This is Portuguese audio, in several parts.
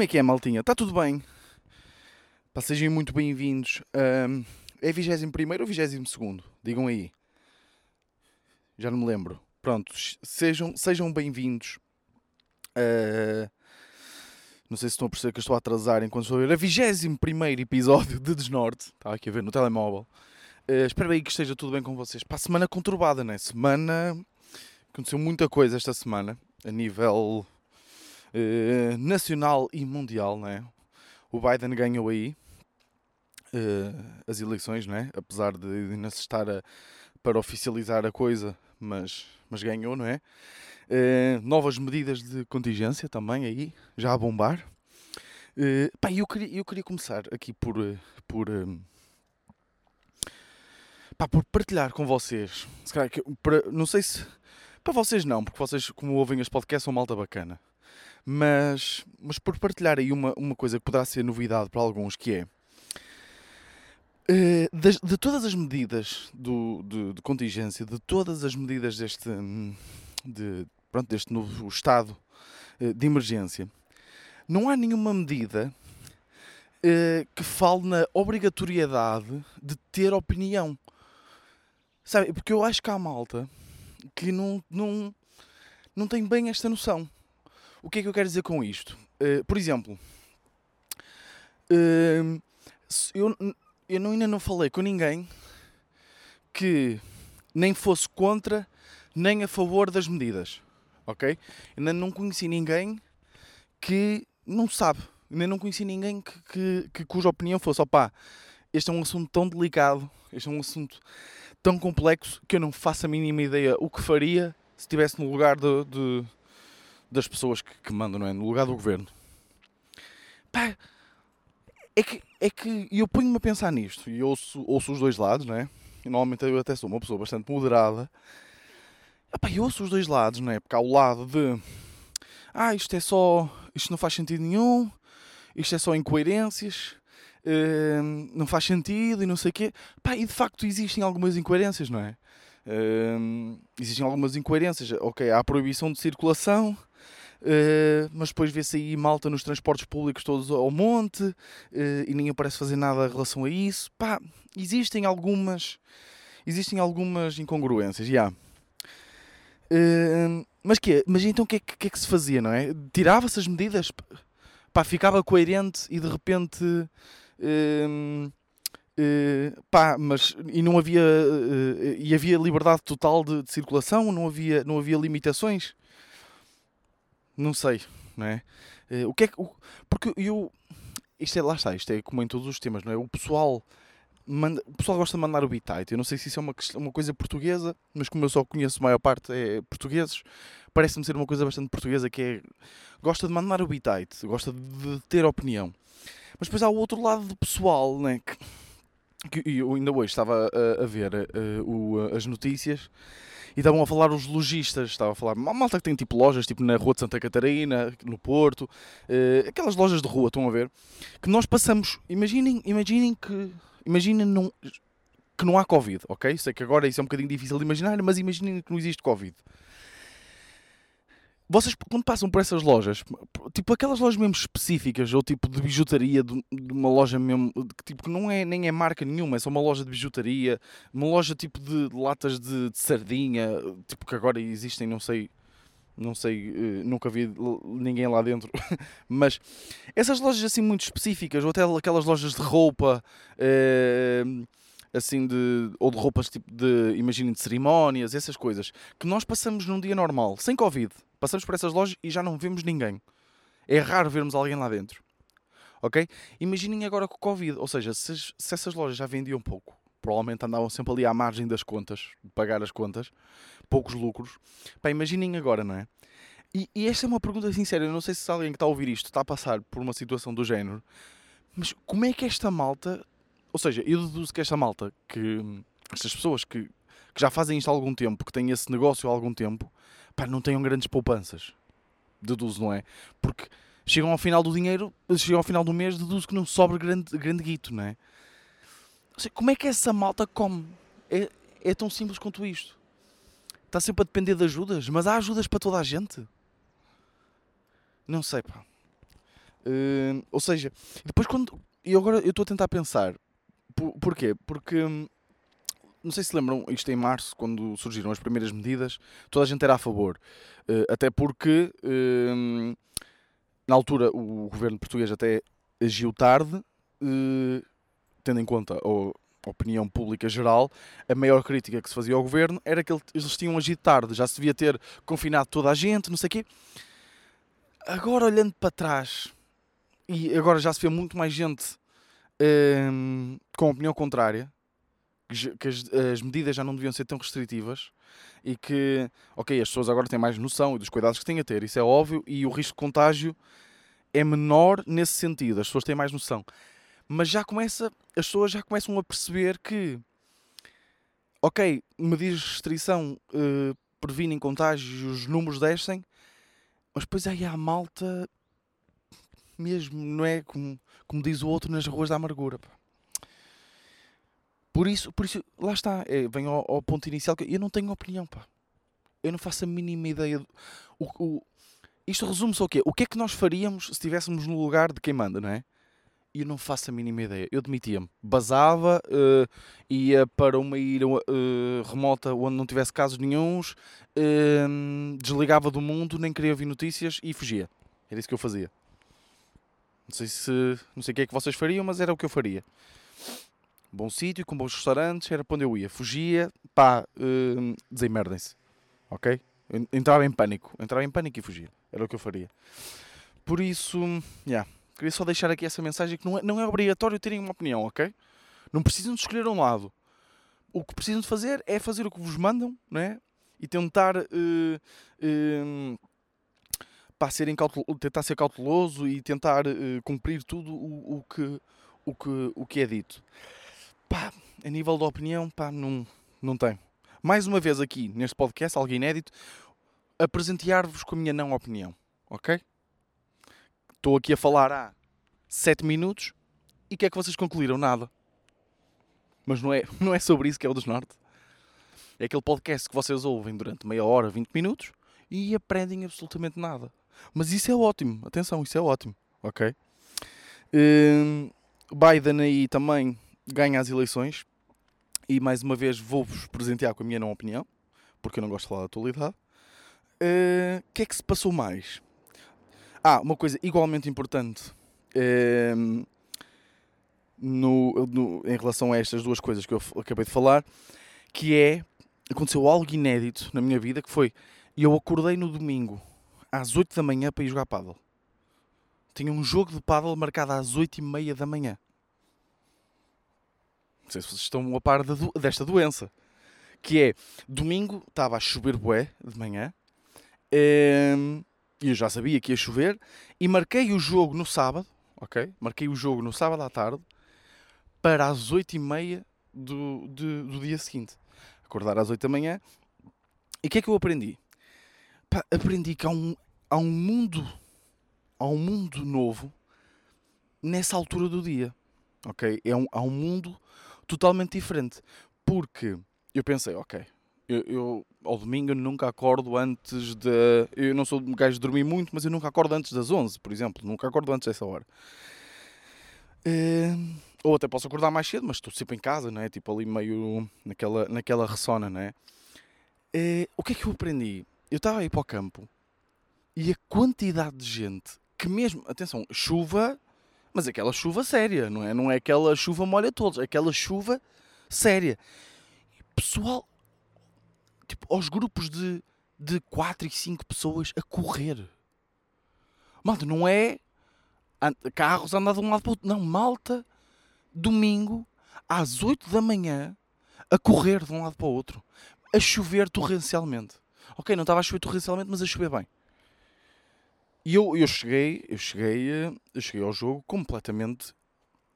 Como é que é, maltinha? Está tudo bem? Pá, sejam muito bem-vindos. Ahm, é 21 ou 22? Digam aí. Já não me lembro. Pronto, sejam, sejam bem-vindos. Ah, não sei se estão a perceber que estou a atrasar enquanto estou a ver a 21 episódio de Desnorte. Estava aqui a ver no telemóvel. Ah, espero aí que esteja tudo bem com vocês. A semana conturbada, né? Semana. Aconteceu muita coisa esta semana a nível eh, nacional e mundial, né? O Biden ganhou aí uh, as eleições, né? Apesar de ainda se estar a, para oficializar a coisa, mas, mas ganhou, não é? Uh, novas medidas de contingência também aí, já a bombar. Uh, pá, eu queria, eu queria começar aqui por, por, um, pá, por partilhar com vocês. Se calhar, que, para, não sei se. Para vocês não, porque vocês, como ouvem este podcast, são malta bacana. Mas, mas por partilhar aí uma, uma coisa que poderá ser novidade para alguns, que é uh, de, de, todas as medidas do, de, de, contingência, de todas as medidas deste, de, pronto, deste novo estado uh, de emergência, não há nenhuma medida uh, que fale na obrigatoriedade de ter opinião. Sabe? Porque eu acho que há malta que não, não, não tem bem esta noção. O que é que eu quero dizer com isto? Uh, por exemplo, uh, eu, eu ainda não falei com ninguém que nem fosse contra nem a favor das medidas, ok? Ainda não conheci ninguém que não sabe, ainda não conheci ninguém que, que, que cuja opinião fosse, opá, este é um assunto tão delicado, este é um assunto tão complexo que eu não faço a mínima ideia o que faria se estivesse no lugar de, de das pessoas que, que, mandam, não é? No lugar do governo. Pá, é que, é que eu ponho-me a pensar nisto e ouço, ouço os dois lados, não é? E normalmente eu até sou uma pessoa bastante moderada. Epá, eu ouço os dois lados, não é? Porque há o lado de ah, isto é só. Isto não faz sentido nenhum, isto é só incoerências, uh, não faz sentido e não sei o quê. Pá, e de facto existem algumas incoerências, não é? Uh, existem algumas incoerências. Ok, há a proibição de circulação, Uh, mas depois vê-se aí malta nos transportes públicos todos ao monte uh, e ninguém parece fazer nada em relação a isso. Pá, existem algumas existem algumas incongruências, já. Yeah. Uh, mas que Mas então o que, é, que, é que se fazia, não é? Tirava-se as medidas, pá, ficava coerente e de repente uh, pá, mas e não havia e havia liberdade total de, de circulação, não havia, não havia limitações não sei, não é? Uh, o que é que. Porque eu. Isto é, lá está, isto é como em todos os temas, não é? O pessoal. Manda, o pessoal gosta de mandar o bitite. Eu não sei se isso é uma, uma coisa portuguesa, mas como eu só conheço a maior parte é portugueses, parece-me ser uma coisa bastante portuguesa que é. Gosta de mandar o bitite, gosta de ter opinião. Mas depois há o outro lado do pessoal, né? Que, que eu ainda hoje estava a, a ver o, as notícias e estavam a falar os lojistas, estava a falar malta que tem tipo lojas, tipo na Rua de Santa Catarina, no Porto, uh, aquelas lojas de rua, estão a ver, que nós passamos, imaginem, imaginem que, imaginem não, que não há Covid, ok? Sei que agora isso é um bocadinho difícil de imaginar, mas imaginem que não existe Covid vocês quando passam por essas lojas, tipo aquelas lojas mesmo específicas, ou tipo de bijutaria, de, de uma loja mesmo, que tipo que não é, nem é marca nenhuma, é só uma loja de bijutaria, uma loja tipo de, de latas de, de, sardinha, tipo que agora existem, não sei, não sei, uh, nunca vi ninguém lá dentro, mas essas lojas assim muito específicas, ou até aquelas lojas de roupa, uh, assim de ou de roupas tipo de imaginem de cerimónias essas coisas que nós passamos num dia normal sem covid Passamos por essas lojas e já não vemos ninguém. É raro vermos alguém lá dentro. Ok? Imaginem agora com o Covid. Ou seja, se, se essas lojas já vendiam pouco, provavelmente andavam sempre ali à margem das contas, pagar as contas, poucos lucros. Pá, imaginem agora, não é? E, e, esta é uma pergunta sincera. Eu não sei se alguém que está a ouvir isto está a passar por uma situação do género, mas como é que esta malta. Ou seja, eu deduzo que esta malta, que estas pessoas que, que já fazem isto há algum tempo, que têm esse negócio há algum tempo, pá, não tenham grandes poupanças. Deduzo, não é? Porque chegam ao final do dinheiro, chegam ao final do mês, deduzo que não sobra grande, grande guito, não é? Seja, como é que essa malta come? É, é tão simples quanto isto. Está sempre a depender de ajudas, mas há ajudas para toda a gente. Não sei, pá. Uh, ou seja, depois quando. E agora eu estou a tentar pensar. Por, porquê? Porque. Hum, não sei se lembram, isto em março, quando surgiram as primeiras medidas, toda a gente era a favor. Uh, até porque, uh, na altura, o governo português até agiu tarde, uh, tendo em conta a opinião pública geral, a maior crítica que se fazia ao governo era que eles tinham agido tarde, já se devia ter confinado toda a gente, não sei o quê. Agora, olhando para trás, e agora já se vê muito mais gente ehm, com opinião contrária, que as, as, medidas já não deviam ser tão restritivas e que, ok, as pessoas agora têm mais noção dos cuidados que têm a ter, isso é óbvio, e o risco de contágio é menor nesse sentido, as pessoas têm mais noção. Mas já começa, as pessoas já começam a perceber que, ok, medidas de restrição uh, previnem contágios, os números descem, mas depois aí há a malta mesmo, não é? Como, como diz o outro nas ruas da amargura. Pá. Por isso, por isso, lá está, é, vem ao, ao, ponto inicial que eu não tenho opinião, pá. Eu não faço a mínima ideia. o, o, isto resume-se ao quê? O que é que nós faríamos se estivéssemos no lugar de quem manda, não é? Eu não faço a mínima ideia. Eu demitia-me. Basava, uh, ia para uma ilha uh, remota onde não tivesse casos nenhums, uh, desligava do mundo, nem queria ouvir notícias e fugia. Era isso que eu fazia. Não sei se. Não sei o que é que vocês fariam, mas era o que eu faria. Bom sítio, com bons restaurantes, era para onde eu ia. Fugia, pá, uh, desemerdem-se. Ok? Entrava em pânico. Entrava em pânico e fugia. Era o que eu faria. Por isso, yeah, queria só deixar aqui essa mensagem que não é, não é obrigatório terem uma opinião, ok? Não precisam de escolher um lado. O que precisam de fazer é fazer o que vos mandam, não é? E tentar uh, uh, para serem tentar ser cauteloso e tentar uh, cumprir tudo o, o, que, o, que, o que é dito. Pá, a nível da opinião, pá, não, não tem. Mais uma vez aqui, neste podcast, algo inédito, a presentear-vos com a minha não opinião, ok? Estou aqui a falar há 7 minutos e o que é que vocês concluíram? Nada. Mas não é, não é sobre isso que é o dos Norte. É aquele podcast que vocês ouvem durante meia hora, 20 minutos e aprendem absolutamente nada. Mas isso é ótimo, atenção, isso é ótimo, ok? Uh, Biden aí também ganha as eleições e mais uma vez vou-vos presentear com a minha não opinião, porque eu não gosto de falar da atualidade. Hum, o uh, que é que se passou mais? Ah, uma coisa igualmente importante uh, no, no, em relação a estas duas coisas que eu acabei de falar, que é aconteceu algo inédito na minha vida que foi eu acordei no domingo às 8 da manhã para ir jogar paddle. Tinha um jogo de paddle marcado às 8 e meia da manhã. Não sei se vocês estão a par do, desta doença. Que é, domingo estava a chover bué de manhã. Ehm, e eu já sabia que ia chover. E marquei o jogo no sábado. Ok? Marquei o jogo no sábado à tarde. Para às 8 e meia do, do, do dia seguinte. Acordar às 8 da manhã. E o que é que eu aprendi? pá, aprendi que há um, há um mundo, há um mundo novo nessa altura do dia, ok? É um, há um mundo totalmente diferente, porque eu pensei, ok, eu, eu, ao domingo nunca acordo antes de. Eu não sou um gajo de dormir muito, mas eu nunca acordo antes das 11, por exemplo. Nunca acordo antes dessa hora. Uh, ou até posso acordar mais cedo, mas estou sempre em casa, não é? Tipo ali meio naquela, naquela ressona, não é? Uh, o que é que eu aprendi? eu estava aí para o campo e a quantidade de gente que mesmo, atenção, chuva, mas aquela chuva séria, não é? Não é aquela chuva molha todos, é aquela chuva séria. Pessoal, tipo, aos grupos de, de 4 e 5 pessoas a correr. Malta, não é carros andar de um lado para o outro. Não, malta, domingo, às 8 da manhã, a correr de um lado para o outro. A chover torrencialmente. Ok, não estava a chover torrencialmente, mas a chover bem. E eu, eu cheguei, eu cheguei, eh, eu cheguei ao jogo completamente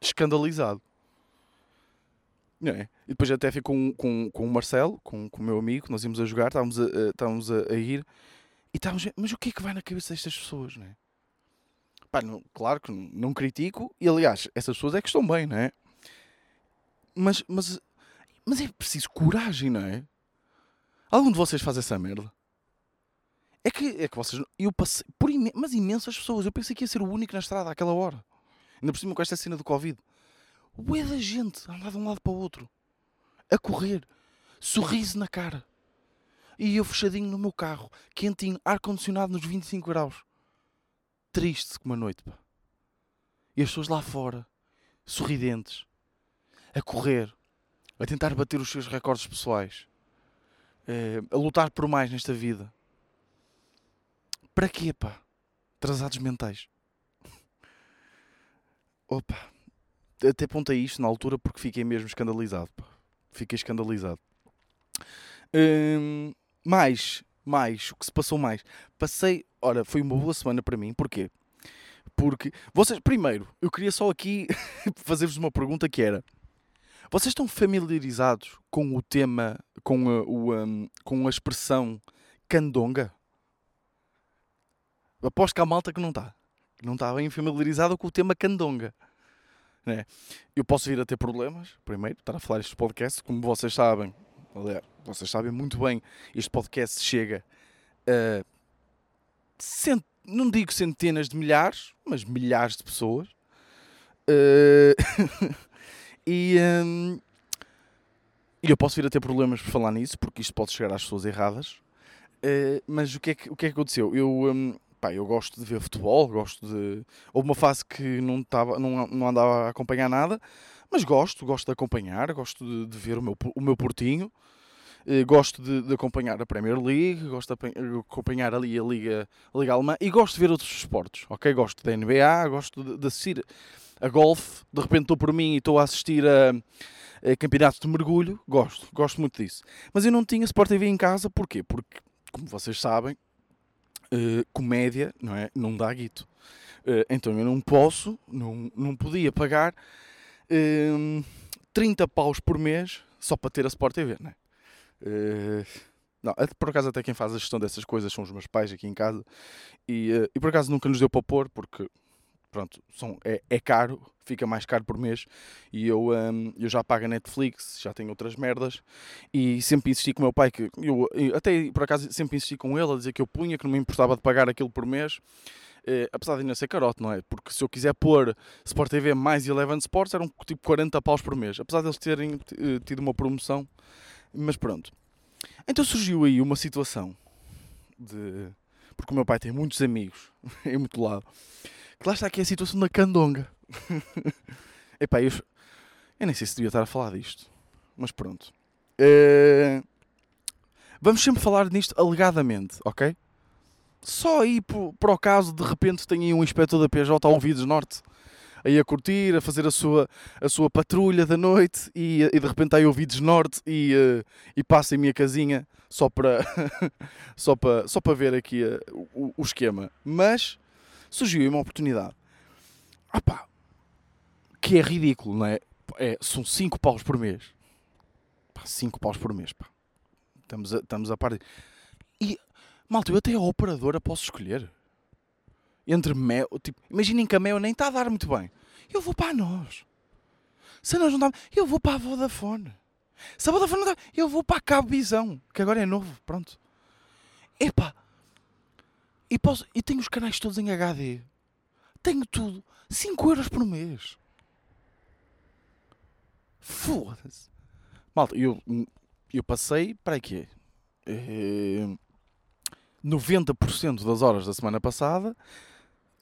escandalizado. É? E depois até fui com, com, com o Marcelo, com, com o meu amigo, nós íamos a jogar, estávamos a, estávamos a, a ir e estávamos a, mas o que é que vai na cabeça destas pessoas, não é? Pá, não, claro que não critico, e aliás, essas pessoas é que estão bem, não é? Mas, mas, mas é preciso coragem, não é? Algum de vocês faz essa merda? É que, é que vocês. Eu passei por imen mas imensas pessoas. Eu pensei que ia ser o único na estrada àquela hora. Ainda por cima com esta cena do Covid. Ué da gente a andar de um lado para o outro. A correr. Sorriso na cara. E eu fechadinho no meu carro. Quentinho. Ar-condicionado nos 25 graus. Triste como a noite, pá. E as pessoas lá fora. Sorridentes. A correr. A tentar bater os seus recordes pessoais. Eh, a lutar por mais nesta vida. Para quê, pá? Trasados mentais. Opa. Até apontei isto na altura porque fiquei mesmo escandalizado. Pá. Fiquei escandalizado. Hum, mais, mais, o que se passou mais? Passei, ora, foi uma boa semana para mim. Porquê? Porque vocês, primeiro, eu queria só aqui fazer-vos uma pergunta que era: vocês estão familiarizados com o tema, com a, o, um, com a expressão candonga? Aposto que há malta que não está. Que não está bem familiarizada com o tema candonga. Né? Eu posso vir a ter problemas, primeiro, estar a falar este podcast, como vocês sabem. Aliás, vocês sabem muito bem, este podcast chega a cent... não digo centenas de milhares, mas milhares de pessoas. Uh... e, um... e eu posso vir a ter problemas por falar nisso, porque isto pode chegar às pessoas erradas. Uh... mas o que, é que, o que é que aconteceu? Eu, um pá, eu gosto de ver futebol, gosto de. Houve uma fase que não, tava, não, não andava a acompanhar nada, mas gosto, gosto de acompanhar, gosto de, de ver o meu, o meu portinho, eh, gosto de, de, acompanhar a Premier League, gosto de acompanhar ali a Liga, a Liga Alemã e gosto de ver outros esportes, ok? Gosto da NBA, gosto de, de assistir a golfe, de repente estou por mim e estou a assistir a, a campeonatos de mergulho, gosto, gosto muito disso. Mas eu não tinha Sport TV em casa, porquê? Porque, como vocês sabem, uh, comédia, não é? Não dá guito. Uh, então eu não posso, não, não podia pagar uh, ehm, 30 paus por mês só para ter a Sport TV, não é? Uh, não, por acaso até quem faz a gestão dessas coisas são os meus pais aqui em casa e, e por acaso nunca nos deu para pôr porque pronto, são, é, é caro, fica mais caro por mês e eu, um, eu já pago a Netflix, já tenho outras merdas e sempre insisti com o meu pai que eu, até por acaso sempre insisti com ele a dizer que eu punha, que não me importava de pagar aquilo por mês. Eh, apesar de ainda ser carote, não é? Porque se eu quiser pôr Sport TV mais Eleven Sports eram tipo 40 paus por mês, apesar de eles terem eh, tido uma promoção, mas pronto. Então surgiu aí uma situação de. Porque o meu pai tem muitos amigos em muito lado que lá está aqui a situação da candonga. Epá, eu, eu nem sei se devia estar a falar disto. Mas pronto. Uh, vamos sempre falar nisto alegadamente, ok? Só aí para o caso de repente tem aí um inspetor da PJ ao Ouvidos Norte aí a curtir, a fazer a sua, a sua patrulha da noite e, e de repente aí ouvidos norte e, uh, e passa em minha casinha só para só para só para ver aqui uh, o, o, esquema. Mas surgiu uma oportunidade. Ah pá, que é ridículo, não é? é são 5 paus por mês. 5 paus por mês, pá. Estamos a, estamos a par. E, malta, eu até a operadora posso escolher. Entre Mel, tipo, imaginem que a Mel nem está a dar muito bem. Eu vou para nós. Se nós não dá, eu vou para a Vodafone. Se a Vodafone não dá, eu vou para a Cabo Visão, que agora é novo, pronto. Epá, e, posso, e tenho os canais todos em HD. Tenho tudo. 5 euros por mês. Foda-se. Malta, eu, eu passei para quê? É, 90% das horas da semana passada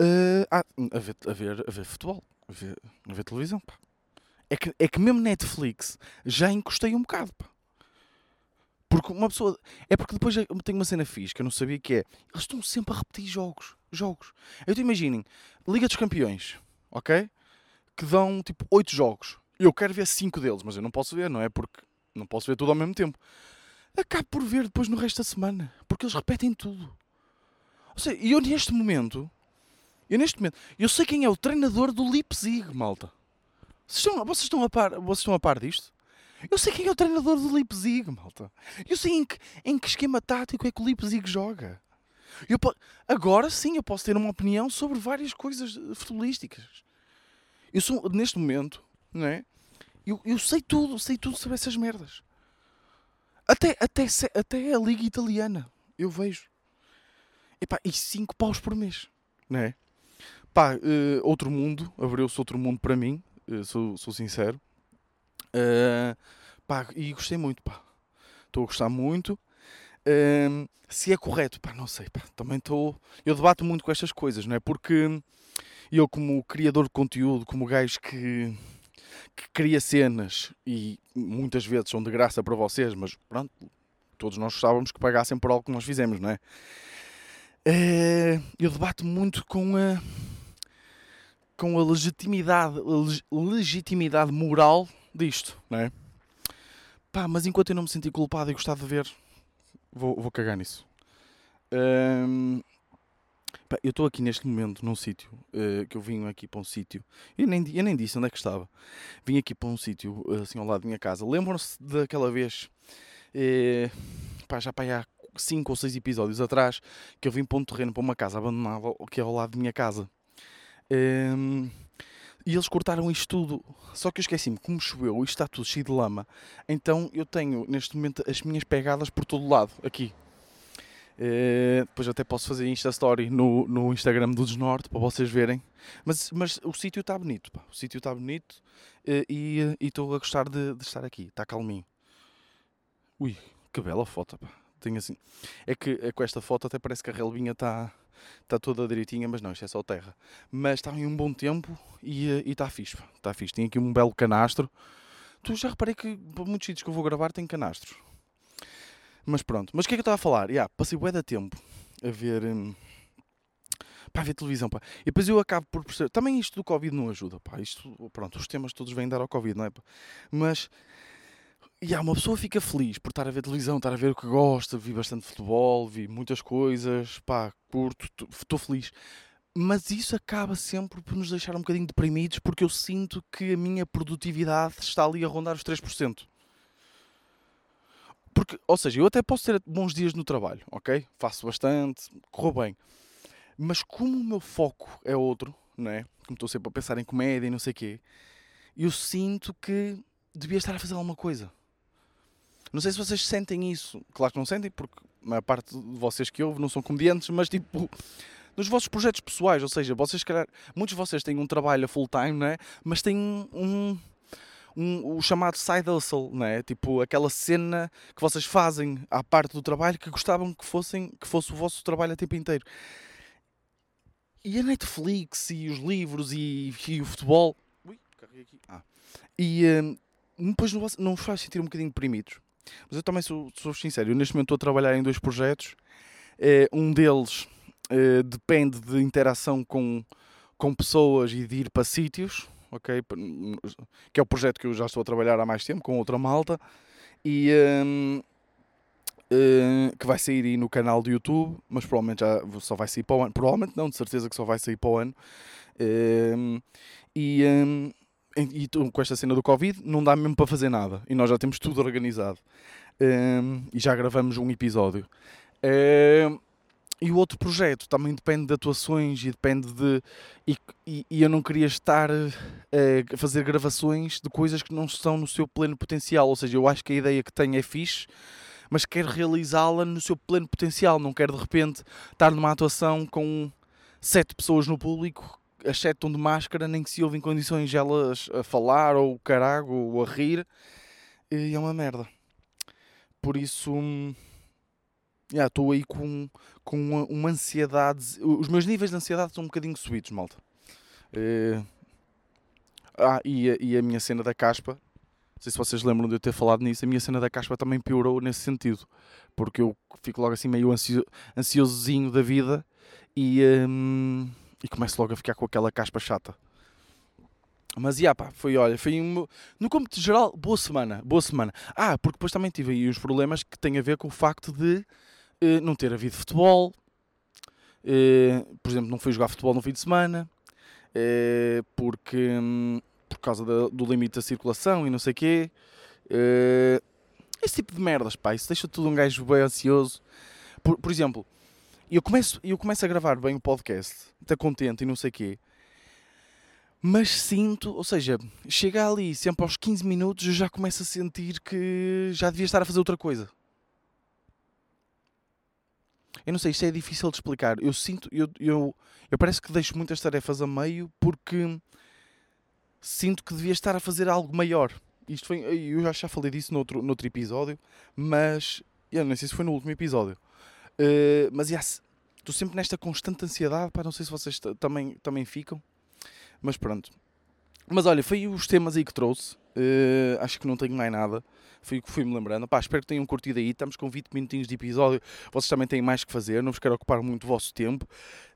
uh, a, a, ver, a, ver, a ver futebol, a ver, a ver televisão. Pá. É, que, é que mesmo Netflix já encostei um bocado. Pá. Porque uma pessoa. É porque depois tenho uma cena fixe que eu não sabia que é. Eles estão sempre a repetir jogos. Jogos. Então imaginem, Liga dos Campeões, ok? Que dão tipo 8 jogos. Eu quero ver 5 deles, mas eu não posso ver, não é? Porque não posso ver tudo ao mesmo tempo. Acabo por ver depois no resto da semana. Porque eles repetem tudo. Ou seja, eu neste momento. Eu neste momento. Eu sei quem é o treinador do Leipzig, malta. Vocês estão, vocês estão, a, par, vocês estão a par disto? Eu sei quem é o treinador do Leipzig, malta. Eu sei em que, em que esquema tático é que o Leipzig joga. Eu agora sim eu posso ter uma opinião sobre várias coisas futebolísticas. Eu sou, neste momento, não é? Eu, eu sei tudo, sei tudo sobre essas merdas. Até, até, até a Liga Italiana, eu vejo. Epá, e 5 paus por mês, não é? Pá, uh, outro mundo, abriu-se outro mundo para mim, uh, sou, sou sincero. Uh, pá, e gostei muito, pá. Estou a gostar muito. Uh, se é correto, pá, não sei, pá. Também estou. Eu debato muito com estas coisas, não é? Porque eu, como criador de conteúdo, como gajo que, que cria cenas e muitas vezes são de graça para vocês, mas pronto, todos nós gostávamos que pagassem por algo que nós fizemos, não é? Uh, eu debato muito com a com a legitimidade, a legitimidade moral disto, não é? Pá, mas enquanto eu não me senti culpado e gostava de ver, vou, vou cagar nisso. Pá, eu estou aqui neste momento num sítio uh, que eu vim aqui para um sítio. Eu nem, eu nem disse onde é que estava. Vim aqui para um sítio assim ao lado da minha casa. Lembram-se daquela vez, uh, pá, já para há 5 ou 6 episódios atrás, que eu vim para um terreno, para uma casa abandonada que é ao lado da minha casa. E eles cortaram isto tudo. Só que eu esqueci-me, como choveu, isto está tudo cheio de lama. Então eu tenho neste momento as minhas pegadas por todo lado, aqui. Uh, depois até posso fazer Insta Story no, no Instagram do Desnorte para vocês verem. Mas, mas o sítio está bonito, pá. o sítio está bonito uh, e estou a gostar de, de, estar aqui, está calminho. Ui, que bela foto, pá. Tenho assim. É que é, com esta foto até parece que a relvinha está está toda direitinha, mas não, isto é só terra. Mas está em um bom tempo e eh, está fixe, está fixe. Tem aqui um belo canastro. Tu já reparei que para muitos sítios que eu vou gravar tem canastros. Mas pronto. Mas o que é que eu estava a falar? Yeah, passei bué da tempo a ver... Hum, ver televisão, pá. E depois eu acabo por perceber... Também isto do Covid não ajuda, pá. Isto, pronto, os temas todos vêm dar ao Covid, não é, pá? Mas e há uma pessoa fica feliz por estar a ver televisão, estar a ver o que gosta, vi bastante futebol, vi muitas coisas, pá, curto, estou feliz. Mas isso acaba sempre por nos deixar um bocadinho deprimidos porque eu sinto que a minha produtividade está ali a rondar os 3%. Porque, ou seja, eu até posso ter bons dias no trabalho, ok? Faço bastante, corro bem. Mas como o meu foco é outro, não é? Como estou sempre a pensar em comédia e não sei o quê, eu sinto que devia estar a fazer alguma coisa não sei se vocês sentem isso. Claro que não sentem, porque a maior parte de vocês que ouvem não são comediantes, mas tipo, nos vossos projetos pessoais, ou seja, vocês, calhar, muitos de vocês têm um trabalho a full time, não é? Mas têm um, um, o chamado side hustle, não é? Tipo, aquela cena que vocês fazem à parte do trabalho que gostavam que, fossem, que fosse o vosso trabalho a tempo inteiro. E a Netflix e os livros e, e o futebol. Ui, carreguei aqui. Ah. E um, depois não, não vos faz sentir um bocadinho deprimidos. Mas eu também sou, sou sincero, eu neste momento estou a trabalhar em dois projetos. É, um deles é, depende de interação com, com pessoas e de ir para sítios, ok? Que é o projeto que eu já estou a trabalhar há mais tempo com outra malta e um, uh, que vai sair aí no canal do YouTube, mas provavelmente já só vai sair para o ano. Provavelmente não, de certeza que só vai sair para o ano. Um, e um, e com esta cena do Covid não dá mesmo para fazer nada e nós já temos tudo organizado um, e já gravamos um episódio. Um, e o outro projeto também depende de atuações e depende de. E, e, eu não queria estar a fazer gravações de coisas que não estão no seu pleno potencial. Ou seja, eu acho que a ideia que tenho é fixe, mas quero realizá-la no seu pleno potencial. Não quero de repente estar numa atuação com sete pessoas no público estão de máscara, nem que se ouvem condições elas a falar ou carago ou a rir, e é uma merda. Por isso, estou yeah, aí com, com uma, uma, ansiedade. Os meus níveis de ansiedade estão um bocadinho subidos, malta. Uh, ah, e a, e a minha cena da caspa, não sei se vocês lembram de eu ter falado nisso, a minha cena da caspa também piorou nesse sentido, porque eu fico logo assim meio ansio, ansiosozinho da vida e. Um, e começo logo a ficar com aquela caspa chata. Mas, yeah, pá, foi, olha, foi um, no cômputo geral, boa semana, boa semana. Ah, porque depois também tive aí uns problemas que têm a ver com o facto de uh, não ter havido futebol, uh, por exemplo, não fui jogar futebol no fim de semana, uh, porque, um, por causa da, do limite da circulação e não sei o quê. esse tipo de merdas, pá, isso deixa tudo um gajo bem ansioso. Por, por exemplo, e eu começo, eu começo a gravar bem o podcast, está contente e não sei o quê. Mas sinto, ou seja, chega ali sempre aos 15 minutos eu já começo a sentir que já devia estar a fazer outra coisa. Eu não sei, isto é difícil de explicar. Eu sinto, eu, eu, eu parece que deixo muitas tarefas a meio porque sinto que devia estar a fazer algo maior. Isto foi, eu já, já falei disso noutro, noutro episódio, mas eu não sei se foi no último episódio. Uh, mas yes, estou sempre nesta constante ansiedade, pá, não sei se vocês também, também ficam, mas pronto. Mas olha, foi os temas aí que trouxe. Uh, acho que não tenho mais nada. Foi o que fui-me lembrando. Pá, espero que tenham curtido aí. Estamos com 20 minutinhos de episódio. Vocês também têm mais que fazer. Não vos quero ocupar muito o vosso tempo.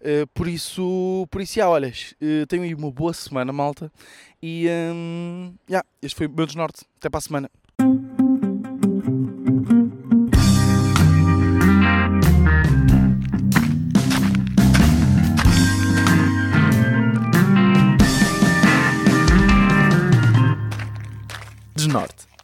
Uh, por isso, por isso, já, olha, uh, tenham aí uma boa semana, malta. E, um, yeah, este foi o meu desnorte. Até para a semana. Desnorte.